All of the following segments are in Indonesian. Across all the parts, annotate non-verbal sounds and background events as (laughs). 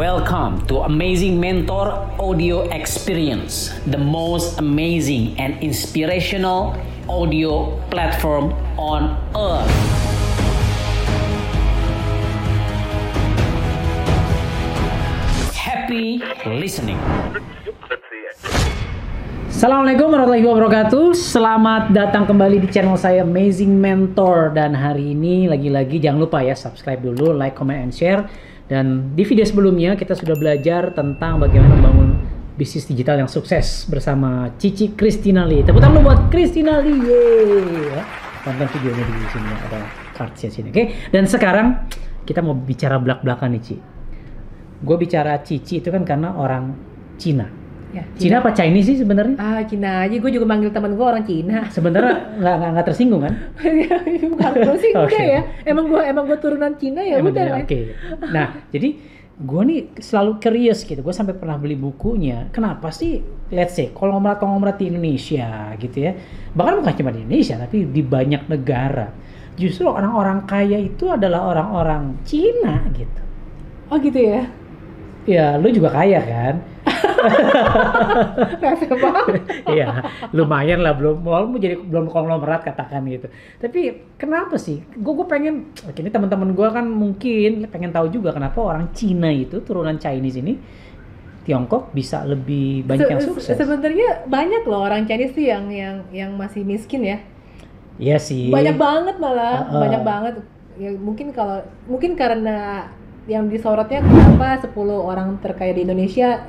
Welcome to Amazing Mentor Audio Experience, the most amazing and inspirational audio platform on earth. Happy listening. Assalamualaikum warahmatullahi wabarakatuh. Selamat datang kembali di channel saya Amazing Mentor dan hari ini lagi-lagi jangan lupa ya subscribe dulu, like, comment, and share. Dan di video sebelumnya kita sudah belajar tentang bagaimana membangun bisnis digital yang sukses bersama Cici Christina Lee. Tepuk tangan buat Christina Lee. Yeay. Ya, Tonton videonya di sini ada cardsnya sini. Oke. Dan sekarang kita mau bicara belak-belakan nih Ci. Gue bicara Cici itu kan karena orang Cina. Ya, Cina apa Chinese sih sebenarnya? Ah, Cina aja. Gue juga manggil teman gue orang Cina. (laughs) Sebenarnya nggak nggak nggak tersinggung kan? (laughs) Bukan gue sih Oke. udah ya. Emang gue emang gue turunan Cina ya Emang udah. iya, lah. Oke. Nah, (laughs) jadi gue nih selalu curious gitu. Gue sampai pernah beli bukunya. Kenapa sih, let's say, konglomerat-konglomerat di Indonesia gitu ya. Bahkan bukan cuma di Indonesia, tapi di banyak negara. Justru orang-orang kaya itu adalah orang-orang Cina gitu. Oh gitu ya. Ya, lu juga kaya kan? (laughs) Iya, lumayan lah belum mau jadi belum konglomerat katakan gitu. Tapi kenapa sih? Gue gue pengen, ini teman-teman gue kan mungkin pengen tahu juga kenapa orang Cina itu turunan Chinese ini Tiongkok bisa lebih banyak yang Se- sukses. Sebenarnya banyak loh orang Chinese tuh yang yang yang masih miskin ya. Iya sih. Banyak banget malah, Heeh. banyak banget. Ya mungkin kalau mungkin karena yang disorotnya kenapa 10 orang terkaya di Indonesia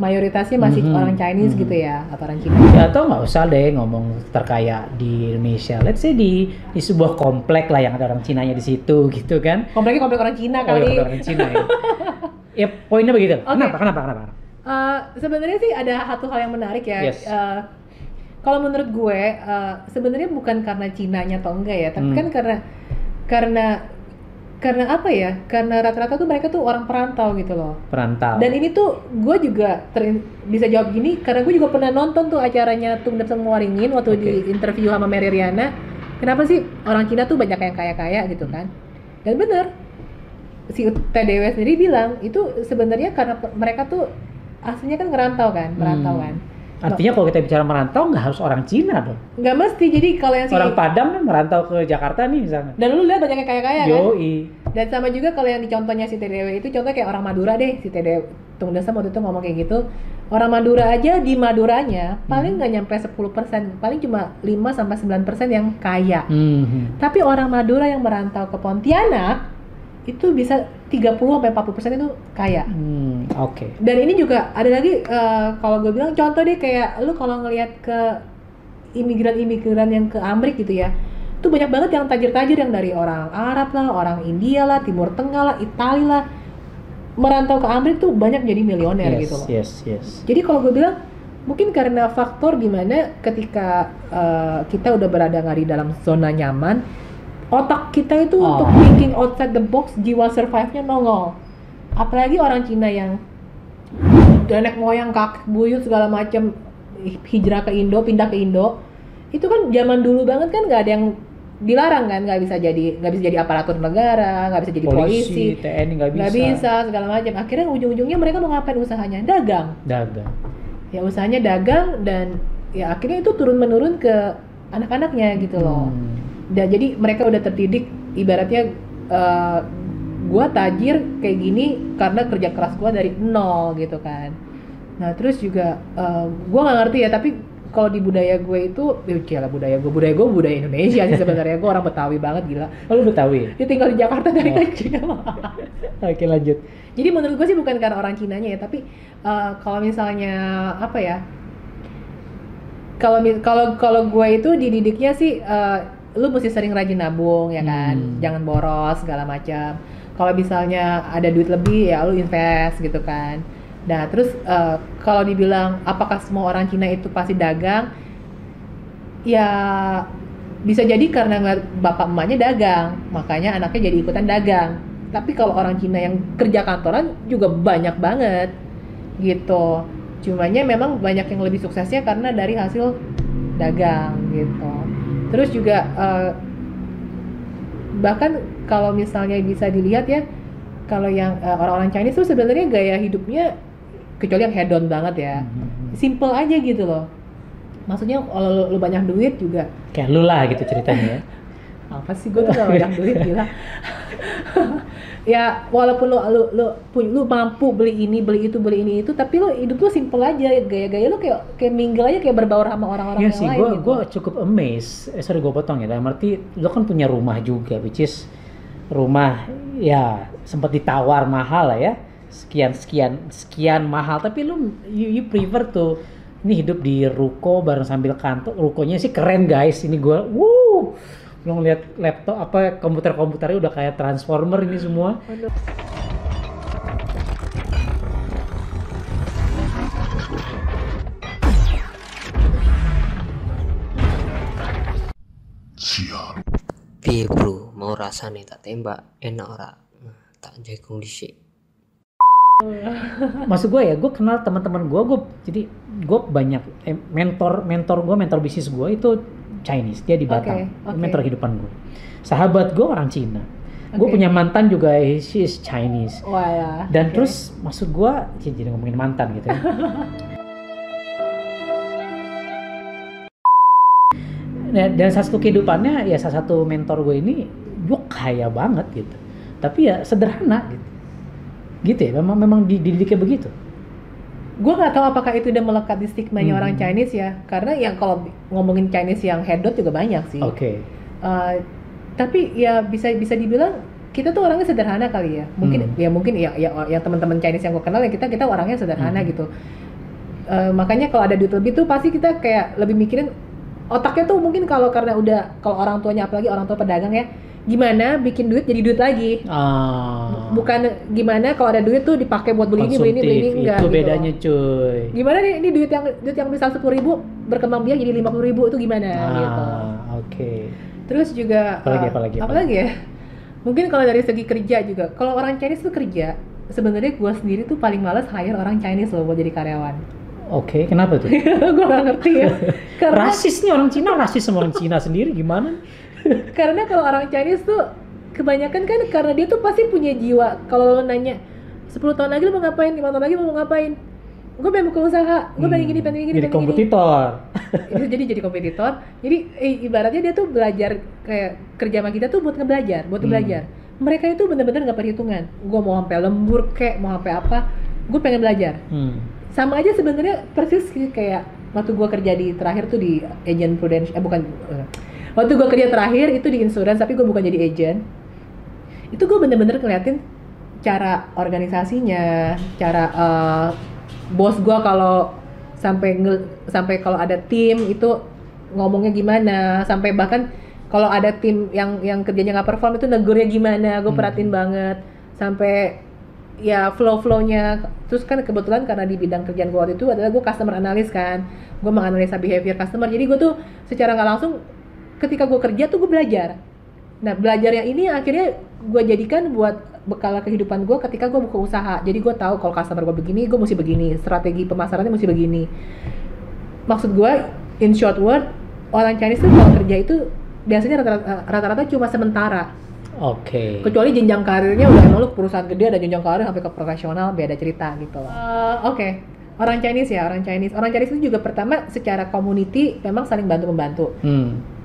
mayoritasnya masih Mhm, orang Chinese mhm. gitu ya atau orang Cina. Ya atau nggak usah deh ngomong terkaya di Indonesia. Let's say di di sebuah komplek lah yang ada orang Cinanya di situ (laughs) gitu kan. Kompleknya komplek orang Cina Oh, kali. ya, orang Cina ya. ya poinnya begitu. Oke. Kenapa? Kenapa? Kenapa? Uh, sebenarnya sih ada satu hal yang menarik ya. Yes. Uh, kalau menurut gue, uh, sebenarnya bukan karena Cinanya atau enggak ya, tapi Hmm. kan karena karena karena apa ya? Karena rata-rata tuh mereka tuh orang perantau gitu loh. Perantau. Dan ini tuh gue juga ter- bisa jawab gini karena gue juga pernah nonton tuh acaranya Tung dan Semua Ringin waktu Oke. di interview sama Mary Riana. Kenapa sih orang Cina tuh banyak yang kaya-kaya gitu kan? Dan bener si TDW sendiri bilang itu sebenarnya karena mereka tuh aslinya kan ngerantau kan, merantau Hmm. kan. Artinya kalau kita bicara merantau nggak harus orang Cina dong. Nggak mesti jadi kalau yang si Orang Padang kan merantau ke Jakarta nih misalnya. dan lu lihat banyak yang kaya-kaya kan? Yoi. Dan sama juga kalau yang di contohnya si TDW itu contohnya kayak orang Madura deh, si TDW Tung Desem waktu itu ngomong kayak gitu. Orang Madura aja di Maduranya paling nggak nyampe 10%, paling cuma 5 sampai 9% yang kaya. Hmm. Tapi orang Madura yang merantau ke Pontianak itu bisa 30 sampai 40% itu kaya. Hmm, Oke. Dan ini juga ada lagi eh, kalau gue bilang contoh deh kayak lu kalau ngelihat ke imigran-imigran yang ke Amrik gitu ya. Tuh banyak banget yang tajir-tajir yang dari orang Arab lah, orang India lah, Timur Tengah lah, Italia lah. Merantau ke Amrik tuh banyak jadi milioner Yes, gitu loh. yes, yes. Jadi kalau gue bilang mungkin karena faktor di mana ketika eh, kita udah berada nggak di dalam zona nyaman, otak kita itu Oh. untuk thinking outside the box, jiwa survive-nya nongol. Apalagi orang Cina yang nenek moyang kakek buyut segala macam hijrah ke Indo, pindah ke Indo, itu kan zaman dulu banget kan nggak ada yang dilarang kan, nggak bisa jadi nggak bisa jadi aparatur negara, nggak bisa jadi polisi, Polisi, TNI nggak bisa. nggak bisa segala macam. Akhirnya ujung-ujungnya mereka mau ngapain usahanya? Dagang Dagang. ya usahanya dagang dan ya akhirnya itu turun menurun ke anak-anaknya gitu loh Hmm. dan jadi mereka udah terdidik ibaratnya eh, gua tajir kayak gini karena kerja keras gua dari nol gitu kan nah terus juga eh, gua nggak ngerti ya tapi kalau di budaya gue itu ya lah budaya gue budaya gue budaya Indonesia sih sebenarnya gue orang Betawi banget gila Oh, lu Betawi? dia tinggal di Jakarta dari Oh. kecil (laughs) Oke lanjut. jadi menurut gue sih bukan karena orang Cinanya ya, tapi uh, kalau misalnya apa ya? Kalau kalau kalau gue itu dididiknya sih uh, lu mesti sering rajin nabung ya kan, Hmm. jangan boros segala macam. Kalau misalnya ada duit lebih ya lu invest gitu kan. Nah terus uh, kalau dibilang apakah semua orang Cina itu pasti dagang? Ya bisa jadi karena bapak emaknya dagang, makanya anaknya jadi ikutan dagang. Tapi kalau orang Cina yang kerja kantoran juga banyak banget gitu. Cumanya memang banyak yang lebih suksesnya karena dari hasil dagang gitu. Terus juga eh, bahkan kalau misalnya bisa dilihat ya kalau yang eh, orang-orang Chinese tuh sebenarnya gaya hidupnya kecuali yang hedon banget ya Hmm. simple aja gitu loh maksudnya kalau lu, lu banyak duit juga Kayak lu lah gitu ceritanya ya. (laughs) apa sih gue tuh gak banyak duit gila (laughs) ya walaupun lu lu lu pu- lu mampu beli ini beli itu beli ini itu tapi lu hidup lu simple aja gaya-gaya lu kayak kayak mingle aja kayak berbaur sama orang-orang Iya yang sih, lain gue gitu. gua cukup amazed. Eh sorry gue potong ya. Dalam arti lo kan punya rumah juga, which is rumah ya sempat ditawar mahal lah ya. Sekian sekian sekian mahal. Tapi lu you, you prefer tuh ini hidup di ruko bareng sambil kantor. Rukonya sih keren guys. Ini gue, wuh, lo ngeliat laptop apa komputer-komputernya udah kayak transformer ini semua. Aduh. Piye bro, mau rasane tak tembak enak ora? Nah, tak jagung dhisik. (laughs) maksud gue ya gue kenal teman-teman gue gue jadi gue banyak eh, mentor mentor gue mentor bisnis gue itu Chinese dia di Batam Oke, oke. mentor kehidupan gue sahabat gue orang Cina gue Oke. punya mantan juga she is Chinese Wah ya. dan Oke. terus maksud gue ya jadi ngomongin mantan gitu ya (laughs) Nah, dan salah satu kehidupannya ya salah satu mentor gue ini gue kaya banget gitu tapi ya sederhana gitu gitu ya memang memang dididiknya begitu gue nggak tahu apakah itu udah melekat di stigmanya Hmm. orang Chinese ya karena yang kalau ngomongin Chinese yang hedon juga banyak sih oke Uh, tapi ya bisa bisa dibilang kita tuh orangnya sederhana kali ya mungkin Hmm. ya mungkin ya ya, ya teman-teman Chinese yang gue kenal ya kita kita orangnya sederhana Hmm. gitu Uh, makanya kalau ada duit lebih tuh pasti kita kayak lebih mikirin otaknya tuh mungkin kalau karena udah kalau orang tuanya apalagi orang tua pedagang ya gimana bikin duit jadi duit lagi? Ah, bukan gimana kalau ada duit tuh dipakai buat beli ini beli ini beli ini enggak itu gitu. bedanya cuy. Gimana nih ini duit yang duit yang misal sepuluh ribu berkembang biak jadi lima puluh ribu itu gimana? Gitu. ah oke. Terus juga Apalagi, uh, apalagi, apalagi ya? mungkin kalau dari segi kerja juga kalau orang Chinese tuh kerja sebenarnya gue sendiri tuh paling males hire orang Chinese loh buat jadi karyawan. Oke kenapa tuh? (laughs) Gue gak ngerti ya. (laughs) Karena rasis nih orang Cina rasis sama orang Cina sendiri gimana (laughs) karena kalau orang Chinese tuh kebanyakan kan karena dia tuh pasti punya jiwa. Kalau lo nanya 10 tahun lagi lo mau ngapain? 5 tahun lagi lo mau ngapain? Gue pengen buka usaha. Gue pengen gini pengen gini Hmm, jadi pengen gini. kompetitor. (laughs) Itu jadi jadi kompetitor. Jadi eh, ibaratnya dia tuh belajar kayak kerja sama kita tuh buat ngebelajar buat Hmm. belajar. Mereka itu bener-bener nggak perhitungan. Gue mau sampai lembur kek mau sampai apa gue pengen belajar. Hmm. sama aja sebenarnya persis kayak waktu gue kerja di terakhir tuh di agent prudential eh bukan eh, waktu gue kerja terakhir itu di insurance tapi gue bukan jadi agent. Itu gue bener-bener ngeliatin cara organisasinya cara eh, bos gue kalau sampai sampai kalau ada tim itu ngomongnya gimana sampai bahkan kalau ada tim yang yang kerjanya nggak perform itu negurnya gimana gue Hmm. perhatiin banget. Sampai ya flow flownya terus kan kebetulan karena di bidang kerjaan gue waktu itu adalah gue customer analyst kan. Gue menganalisa behavior customer. Jadi gue tuh secara nggak langsung ketika gue kerja tuh gue belajar nah belajar yang ini akhirnya gue jadikan buat bekal kehidupan gue ketika gue buka usaha jadi gue tahu kalau customer gue begini gue mesti begini strategi pemasarannya mesti begini maksud gue in short word orang Chinese tuh kalau kerja itu biasanya rata-rata- cuma sementara oke kecuali jenjang karirnya udah emang lu perusahaan gede ada jenjang karir sampai ke profesional beda cerita gitu loh. Eh, Oke, orang Chinese ya orang Chinese. Orang Chinese itu juga pertama secara community memang saling bantu membantu. hmm.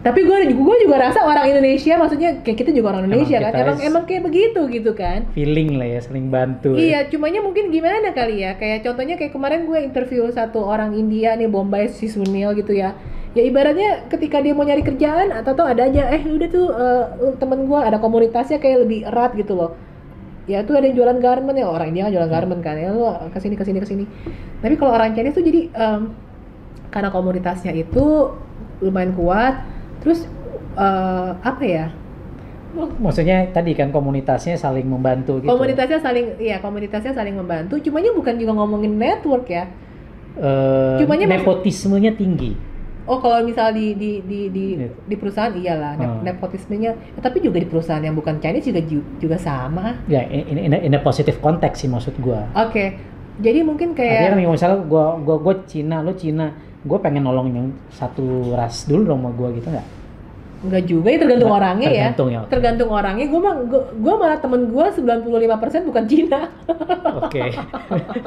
Tapi gue gue juga rasa orang Indonesia maksudnya kayak kita juga orang Emang Indonesia kan emang is- emang kayak begitu gitu kan. feeling lah ya saling bantu ya. Iya, cumanya mungkin gimana kali ya? Kayak contohnya kayak kemarin gue interview satu orang India nih Bombay si Sunil gitu ya. Ya ibaratnya ketika dia mau nyari kerjaan atau tuh ada aja eh udah tuh eh, temen gue ada komunitasnya kayak lebih erat gitu loh. Ya tuh ada yang jualan garment ya orang India kan jualan garment kan ya lu ke sini ke sini ke sini. Tapi kalau orang Chinese tuh jadi em, karena komunitasnya itu lumayan kuat, terus eh, apa ya? maksudnya tadi kan komunitasnya saling membantu gitu Komunitasnya saling, iya komunitasnya saling membantu. Cumanya bukan juga ngomongin network ya. Eh, Cumanya nepotismenya tinggi Oh kalau misal di di di di, Iya. di perusahaan iyalah Hmm. nepotismenya. Ya, tapi juga di perusahaan yang bukan Chinese juga ju- juga sama. ya in, in, in a positive context sih maksud gua Oke. Jadi mungkin Artinya kayak misalnya gua gua gua Cina lu Cina gua pengen nolong yang satu ras dulu dong sama gua gitu nggak Enggak juga ya tergantung Nggak, orangnya tergantung ya. ya. Tergantung orangnya. Gue mah gua, gua malah temen gue 95% bukan Cina. Oke.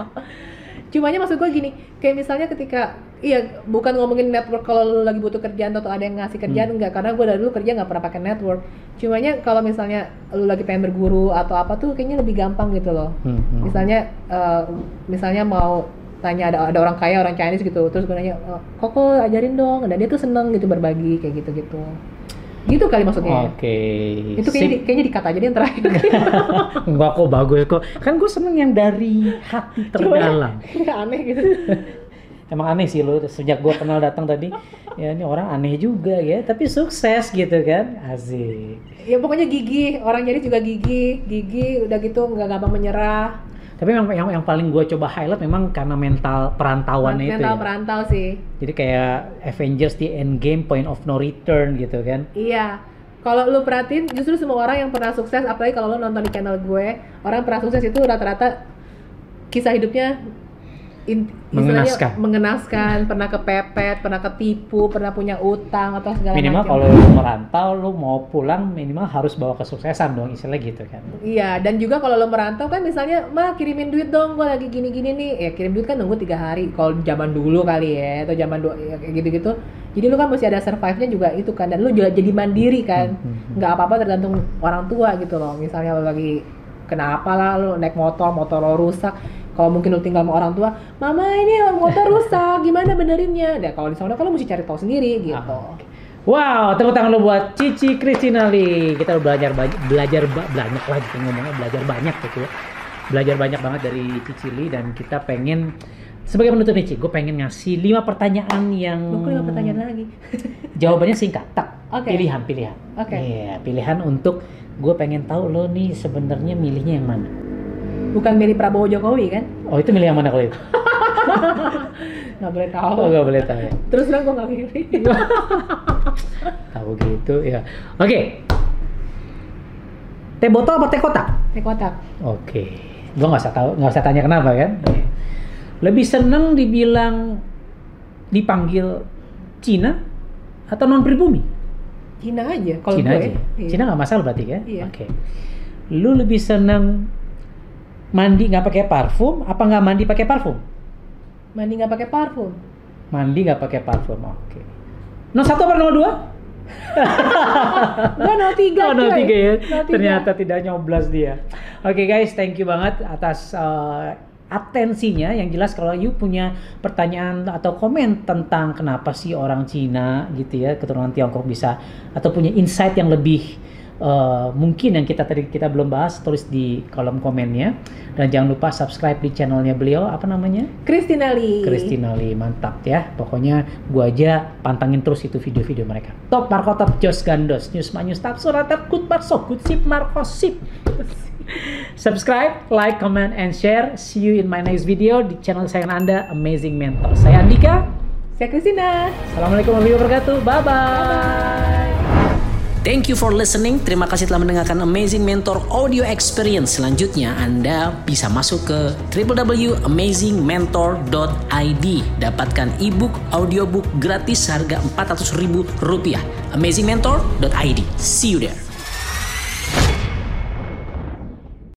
(laughs) Cumanya maksud gue gini, kayak misalnya ketika iya bukan ngomongin network kalau lu lagi butuh kerjaan atau ada yang ngasih kerjaan Hmm. enggak karena gue dari dulu kerja nggak pernah pakai network. Cumanya kalau misalnya lu lagi pengen berguru atau apa tuh kayaknya lebih gampang gitu loh. Hmm, hmm. Misalnya eh, misalnya mau tanya ada ada orang kaya orang Chinese gitu terus gue nanya "Eh, koko ajarin dong dan dia tuh seneng gitu berbagi kayak gitu gitu gitu kali maksudnya Oke. itu kayaknya di, Sip. kayaknya dikat aja deh yang terakhir (laughs) Enggak kok bagus kok. Kan gue seneng yang dari hati terdalam. (laughs) aneh gitu (laughs) Emang aneh sih lo sejak gue kenal datang tadi. Ya ini orang aneh juga ya, tapi sukses gitu kan. Asik. ya pokoknya gigih orang jadi juga gigih gigih udah gitu nggak gampang menyerah Tapi yang yang, yang paling gue coba highlight memang karena mental perantauannya itu mental ya. perantau sih Jadi kayak Avengers di Endgame Point of No Return gitu kan. iya kalau lu perhatiin justru semua orang yang pernah sukses apalagi kalau lu nonton di channel gue orang pernah sukses itu rata-rata kisah hidupnya in- Mengenaskan. mengenaskan pernah kepepet pernah ketipu pernah punya utang atau segala Minimal macam kalau lu merantau lu mau pulang minimal harus bawa kesuksesan dong istilah gitu kan. Iya, dan juga kalau lo merantau kan misalnya, mah kirimin duit dong, gue lagi gini-gini nih. Ya kirim duit kan nunggu tiga hari. Kalau zaman dulu kali ya, atau zaman dulu ya, kayak gitu-gitu. Jadi lu kan mesti ada survive-nya juga itu kan. Dan lu juga jadi mandiri kan. Hmm, hmm, hmm. Nggak apa-apa tergantung orang tua gitu loh. Misalnya lo lagi kenapa lah lo naik motor, motor lo rusak. Kalau mungkin lo tinggal sama orang tua, mama ini motor rusak, gimana benerinnya? Nah kalau di sana kan mesti cari tahu sendiri gitu. Ah, Wow, tepuk tangan lo buat Cici Christina Lee. Kita udah belajar banyak, belajar ba- banyak lagi ngomongnya belajar banyak gitu ya. Belajar banyak banget dari Cici Lee dan kita pengen sebagai penutup nih Ci, gue pengen ngasih lima pertanyaan yang Lo kok lima pertanyaan lagi? (laughs) jawabannya singkat, tak Oke. pilihan pilihan. Oke. Iya, pilihan untuk gue pengen tahu lo nih sebenarnya milihnya yang mana. Bukan milih Prabowo Jokowi kan? Oh itu milih yang mana kalau itu? (laughs) Nggak boleh tahu. Oh nggak boleh tahu ya. Terus terang gue nggak milih. (laughs) Tahu gitu ya. Oke. Teh botol apa teh kotak? Teh kotak. Oke, gua nggak usah tahu, nggak usah tanya kenapa kan? Lebih seneng dibilang dipanggil Cina atau non pribumi? Cina aja. Kalau Cina gue. aja. iya. Cina nggak masalah berarti kan? Iya. Oke. Lu lebih seneng mandi nggak pakai parfum apa nggak mandi pakai parfum? Mandi nggak pakai parfum. Mandi nggak pakai parfum. Oke. 01 apa 02? Gue 03 Oh, coy. 03 ya. 03. Ternyata tidak nyoblos dia. Oke guys, thank you banget atas uh, atensinya. Yang jelas kalau you punya pertanyaan atau komen tentang kenapa sih orang Cina gitu ya, keturunan Tiongkok bisa atau punya insight yang lebih uh, mungkin yang kita tadi kita belum bahas, tulis di kolom komennya. Dan jangan lupa subscribe di channelnya beliau apa namanya? Christina Lee. Christina Lee mantap ya. Pokoknya gua aja pantangin terus itu video-video mereka. Top Marco top Jos Gandos News News tap suratap kut marso kut sip Marco sip (laughs) subscribe like comment and share. See you in my next video di channel saya anda Amazing Mentor. Saya Andika. Saya Christina. Assalamualaikum warahmatullahi wabarakatuh. Bye bye Thank you for listening. Terima kasih telah mendengarkan Amazing Mentor Audio Experience. Selanjutnya Anda bisa masuk ke www.amazingmentor.id. Dapatkan ebook, audiobook gratis harga Rp400.000. Amazingmentor.id. See you there.